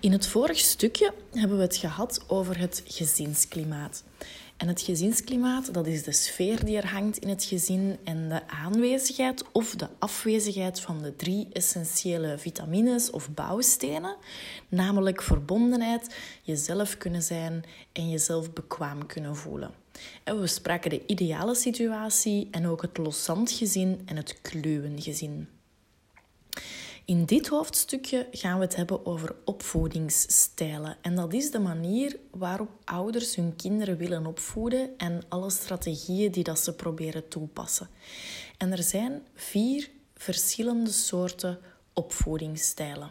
In het vorige stukje hebben we het gehad over het gezinsklimaat. En het gezinsklimaat, dat is de sfeer die er hangt in het gezin en de aanwezigheid of de afwezigheid van de drie essentiële vitamines of bouwstenen, namelijk verbondenheid, jezelf kunnen zijn en jezelf bekwaam kunnen voelen. En we spraken de ideale situatie en ook het loszand gezin en het kluwengezin. In dit hoofdstukje gaan we het hebben over opvoedingsstijlen. En dat is de manier waarop ouders hun kinderen willen opvoeden en alle strategieën die dat ze proberen toepassen. En er zijn vier verschillende soorten opvoedingsstijlen.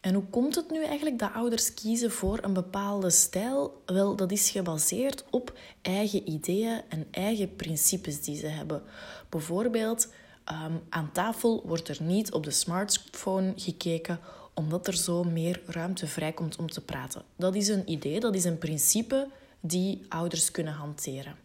En hoe komt het nu eigenlijk dat ouders kiezen voor een bepaalde stijl? Wel, dat is gebaseerd op eigen ideeën en eigen principes die ze hebben. Bijvoorbeeld Ehm, aan tafel wordt er niet op de smartphone gekeken, omdat er zo meer ruimte vrijkomt om te praten. Dat is een idee, dat is een principe die ouders kunnen hanteren.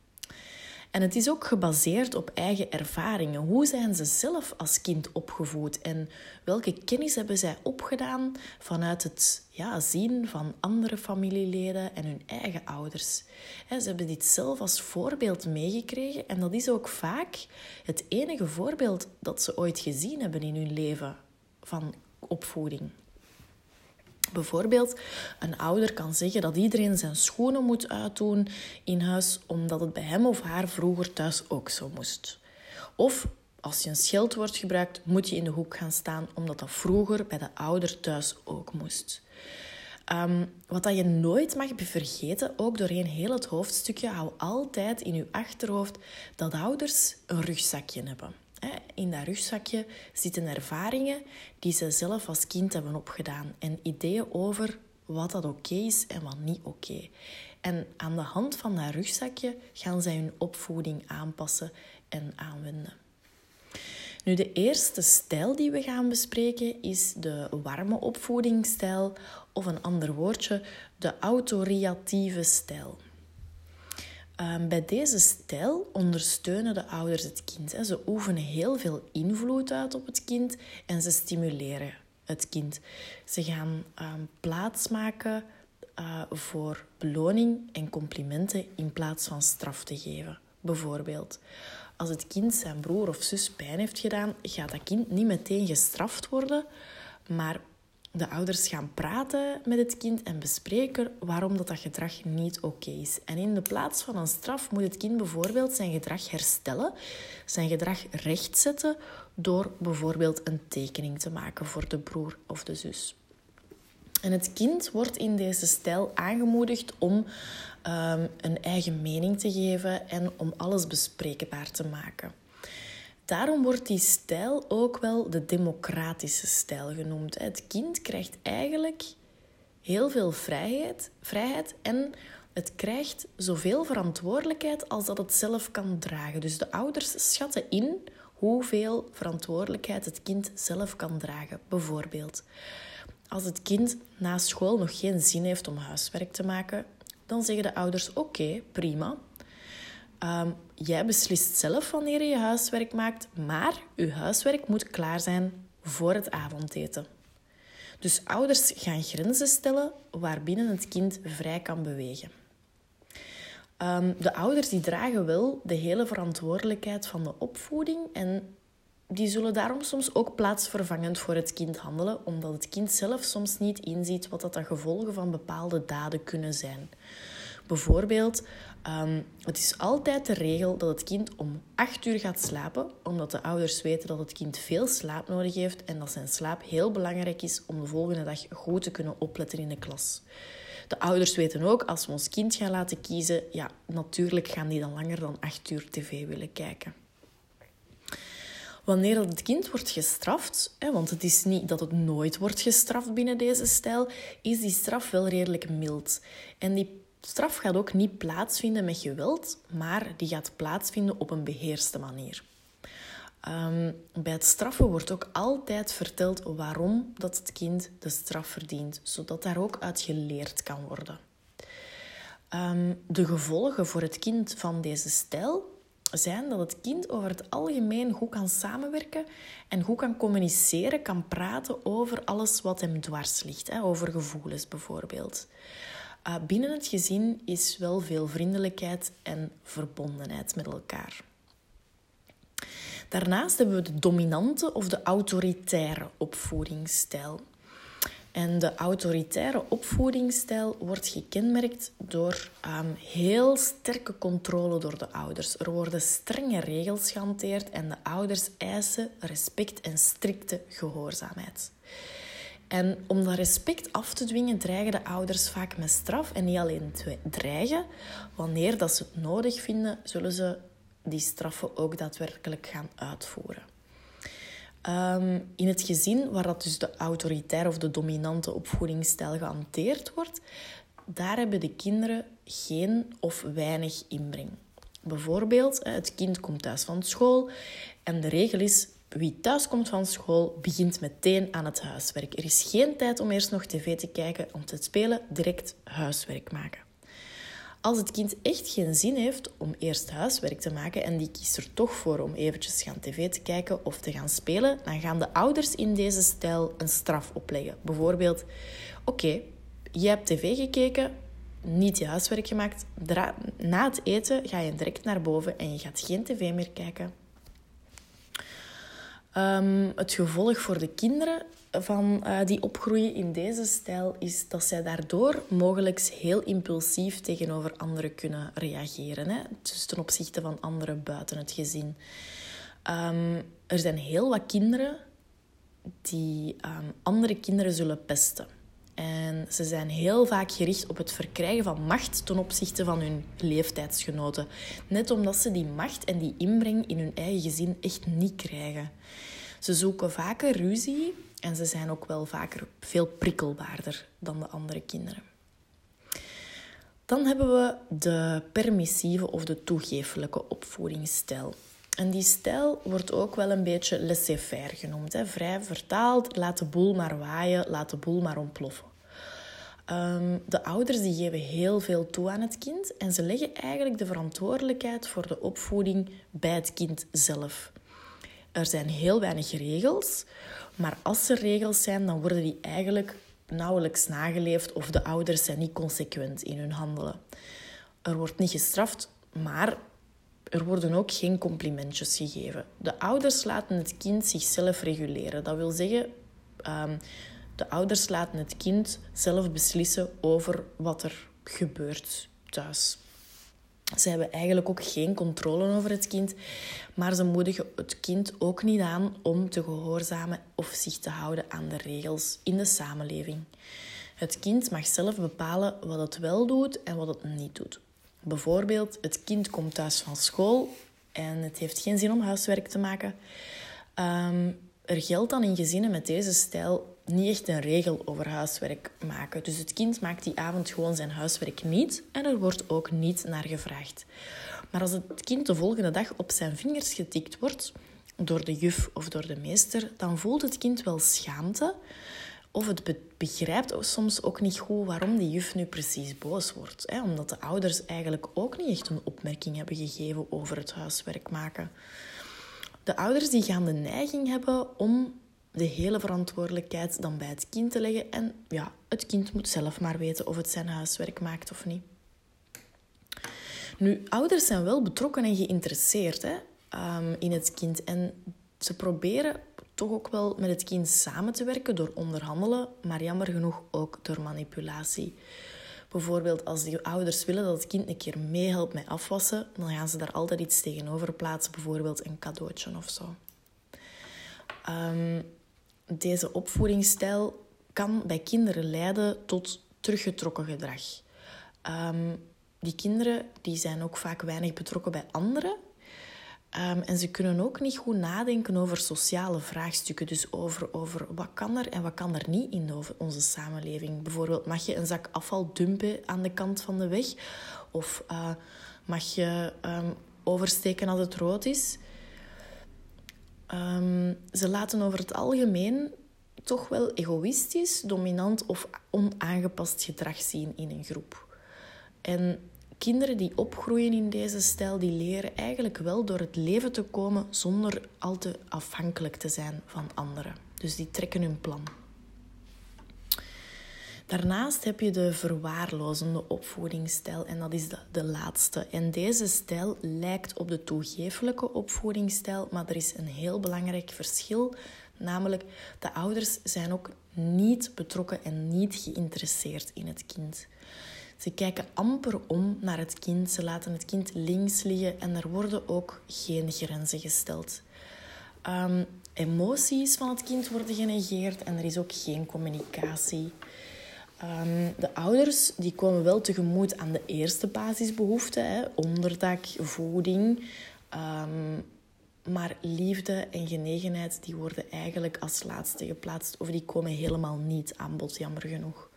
En het is ook gebaseerd op eigen ervaringen. Hoe zijn ze zelf als kind opgevoed en welke kennis hebben zij opgedaan vanuit het ja, zien van andere familieleden en hun eigen ouders? Ze hebben dit zelf als voorbeeld meegekregen en dat is ook vaak het enige voorbeeld dat ze ooit gezien hebben in hun leven van opvoeding. Bijvoorbeeld, een ouder kan zeggen dat iedereen zijn schoenen moet uitdoen in huis omdat het bij hem of haar vroeger thuis ook zo moest. Of als je een scheldwoord gebruikt, moet je in de hoek gaan staan omdat dat vroeger bij de ouder thuis ook moest. Um, wat dat je nooit mag vergeten, ook doorheen heel het hoofdstukje, hou altijd in je achterhoofd dat ouders een rugzakje hebben. In dat rugzakje zitten ervaringen die ze zelf als kind hebben opgedaan en ideeën over wat dat oké is en wat niet oké. En aan de hand van dat rugzakje gaan zij hun opvoeding aanpassen en aanwenden. Nu, de eerste stijl die we gaan bespreken is de warme opvoedingsstijl, of een ander woordje, de autoriatieve stijl. Ehm, bij deze stijl ondersteunen de ouders het kind. Ze oefenen heel veel invloed uit op het kind en ze stimuleren het kind. Ze gaan um, plaats maken uh, voor beloning en complimenten in plaats van straf te geven. Bijvoorbeeld, als het kind zijn broer of zus pijn heeft gedaan, gaat dat kind niet meteen gestraft worden, maar de ouders gaan praten met het kind en bespreken waarom dat, dat gedrag niet oké is. En in de plaats van een straf moet het kind bijvoorbeeld zijn gedrag herstellen, zijn gedrag rechtzetten door bijvoorbeeld een tekening te maken voor de broer of de zus. En het kind wordt in deze stijl aangemoedigd om um, een eigen mening te geven en om alles bespreekbaar te maken. Daarom wordt die stijl ook wel de democratische stijl genoemd. Het kind krijgt eigenlijk heel veel vrijheid, vrijheid en het krijgt zoveel verantwoordelijkheid als dat het zelf kan dragen. Dus de ouders schatten in hoeveel verantwoordelijkheid het kind zelf kan dragen. Bijvoorbeeld, als het kind na school nog geen zin heeft om huiswerk te maken, dan zeggen de ouders: Oké, prima, Um, jij beslist zelf wanneer je huiswerk maakt, maar je huiswerk moet klaar zijn voor het avondeten. Dus ouders gaan grenzen stellen waarbinnen het kind vrij kan bewegen. Um, de ouders die dragen wel de hele verantwoordelijkheid van de opvoeding en die zullen daarom soms ook plaatsvervangend voor het kind handelen, omdat het kind zelf soms niet inziet wat dat de gevolgen van bepaalde daden kunnen zijn. Bijvoorbeeld, um, het is altijd de regel dat het kind om 8 uur gaat slapen, omdat de ouders weten dat het kind veel slaap nodig heeft en dat zijn slaap heel belangrijk is om de volgende dag goed te kunnen opletten in de klas. De ouders weten ook, als we ons kind gaan laten kiezen, ja, natuurlijk gaan die dan langer dan 8 uur tv willen kijken. Wanneer het kind wordt gestraft, want het is niet dat het nooit wordt gestraft binnen deze stijl, is die straf wel redelijk mild. En die Straf gaat ook niet plaatsvinden met geweld, maar die gaat plaatsvinden op een beheerste manier. Ehm, bij het straffen wordt ook altijd verteld waarom dat het kind de straf verdient, zodat daar ook uit geleerd kan worden. Ehm, de gevolgen voor het kind van deze stijl zijn dat het kind over het algemeen goed kan samenwerken en goed kan communiceren, kan praten over alles wat hem dwars ligt, hè, over gevoelens bijvoorbeeld. Uh, binnen het gezin is wel veel vriendelijkheid en verbondenheid met elkaar. Daarnaast hebben we de dominante of de autoritaire opvoedingsstijl. En de autoritaire opvoedingsstijl wordt gekenmerkt door um, heel sterke controle door de ouders. Er worden strenge regels gehanteerd en de ouders eisen respect en strikte gehoorzaamheid. En om dat respect af te dwingen, dreigen de ouders vaak met straf. En niet alleen dreigen, wanneer dat ze het nodig vinden, zullen ze die straffen ook daadwerkelijk gaan uitvoeren. Um, in het gezin waar dat dus de autoritaire of de dominante opvoedingsstijl gehanteerd wordt, daar hebben de kinderen geen of weinig inbreng. Bijvoorbeeld, het kind komt thuis van school en de regel is: wie thuis komt van school begint meteen aan het huiswerk. Er is geen tijd om eerst nog tv te kijken, om te spelen, direct huiswerk maken. Als het kind echt geen zin heeft om eerst huiswerk te maken en die kiest er toch voor om eventjes gaan tv te kijken of te gaan spelen, dan gaan de ouders in deze stijl een straf opleggen. Bijvoorbeeld, oké, je hebt tv gekeken, niet je huiswerk gemaakt. Na het eten ga je direct naar boven en je gaat geen tv meer kijken. Um, het gevolg voor de kinderen van uh, die opgroeien in deze stijl is dat zij daardoor mogelijk heel impulsief tegenover anderen kunnen reageren. Hè? Dus ten opzichte van anderen buiten het gezin. Um, er zijn heel wat kinderen die um, andere kinderen zullen pesten. En ze zijn heel vaak gericht op het verkrijgen van macht ten opzichte van hun leeftijdsgenoten. Net omdat ze die macht en die inbreng in hun eigen gezin echt niet krijgen. Ze zoeken vaker ruzie en ze zijn ook wel vaker veel prikkelbaarder dan de andere kinderen. Dan hebben we de permissieve of de toegeeflijke opvoedingsstijl. En die stijl wordt ook wel een beetje laissez-faire genoemd. Hè? Vrij vertaald, laat de boel maar waaien, laat de boel maar ontploffen. Um, de ouders die geven heel veel toe aan het kind en ze leggen eigenlijk de verantwoordelijkheid voor de opvoeding bij het kind zelf. Er zijn heel weinig regels, maar als er regels zijn, dan worden die eigenlijk nauwelijks nageleefd of de ouders zijn niet consequent in hun handelen. Er wordt niet gestraft, maar er worden ook geen complimentjes gegeven. De ouders laten het kind zichzelf reguleren. Dat wil zeggen, um, de ouders laten het kind zelf beslissen over wat er gebeurt thuis. Ze hebben eigenlijk ook geen controle over het kind, maar ze moedigen het kind ook niet aan om te gehoorzamen of zich te houden aan de regels in de samenleving. Het kind mag zelf bepalen wat het wel doet en wat het niet doet. Bijvoorbeeld, het kind komt thuis van school en het heeft geen zin om huiswerk te maken. Ehm, er geldt dan in gezinnen met deze stijl niet echt een regel over huiswerk maken. Dus het kind maakt die avond gewoon zijn huiswerk niet en er wordt ook niet naar gevraagd. Maar als het kind de volgende dag op zijn vingers getikt wordt door de juf of door de meester, dan voelt het kind wel schaamte of het begrijpt soms ook niet goed waarom die juf nu precies boos wordt. Hè? Omdat de ouders eigenlijk ook niet echt een opmerking hebben gegeven over het huiswerk maken. De ouders die gaan de neiging hebben om de hele verantwoordelijkheid dan bij het kind te leggen. En ja, het kind moet zelf maar weten of het zijn huiswerk maakt of niet. Nu, ouders zijn wel betrokken en geïnteresseerd hè, um, in het kind. En ze proberen toch ook wel met het kind samen te werken door onderhandelen, maar jammer genoeg ook door manipulatie. Bijvoorbeeld als die ouders willen dat het kind een keer meehelpt met afwassen, dan gaan ze daar altijd iets tegenover plaatsen, bijvoorbeeld een cadeautje of zo. Um, deze opvoedingsstijl kan bij kinderen leiden tot teruggetrokken gedrag. Um, die kinderen die zijn ook vaak weinig betrokken bij anderen. Um, en ze kunnen ook niet goed nadenken over sociale vraagstukken. Dus over, over wat kan er en wat kan er niet in onze samenleving. Bijvoorbeeld, mag je een zak afval dumpen aan de kant van de weg? Of uh, mag je um, oversteken als het rood is? Um, ze laten over het algemeen toch wel egoïstisch, dominant of onaangepast gedrag zien in een groep. En kinderen die opgroeien in deze stijl, die leren eigenlijk wel door het leven te komen zonder al te afhankelijk te zijn van anderen. Dus die trekken hun plan. Daarnaast heb je de verwaarlozende opvoedingsstijl en dat is de, de laatste. En deze stijl lijkt op de toegeeflijke opvoedingsstijl, maar er is een heel belangrijk verschil. Namelijk, de ouders zijn ook niet betrokken en niet geïnteresseerd in het kind. Ze kijken amper om naar het kind, ze laten het kind links liggen en er worden ook geen grenzen gesteld. Um, emoties van het kind worden genegeerd en er is ook geen communicatie. Um, de ouders die komen wel tegemoet aan de eerste basisbehoeften, hè, onderdak, voeding. Um, maar liefde en genegenheid die worden eigenlijk als laatste geplaatst of die komen helemaal niet aan bod, jammer genoeg.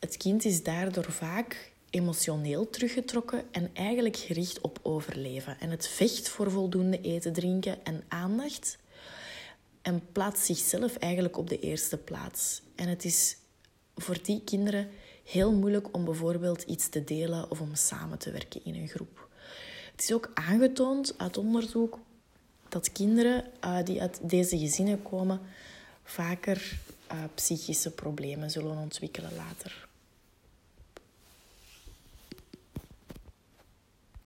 Het kind is daardoor vaak emotioneel teruggetrokken en eigenlijk gericht op overleven. En het vecht voor voldoende eten, drinken en aandacht en plaatst zichzelf eigenlijk op de eerste plaats. En het is voor die kinderen heel moeilijk om bijvoorbeeld iets te delen of om samen te werken in een groep. Het is ook aangetoond uit onderzoek dat kinderen uh, die uit deze gezinnen komen vaker uh, psychische problemen zullen ontwikkelen later.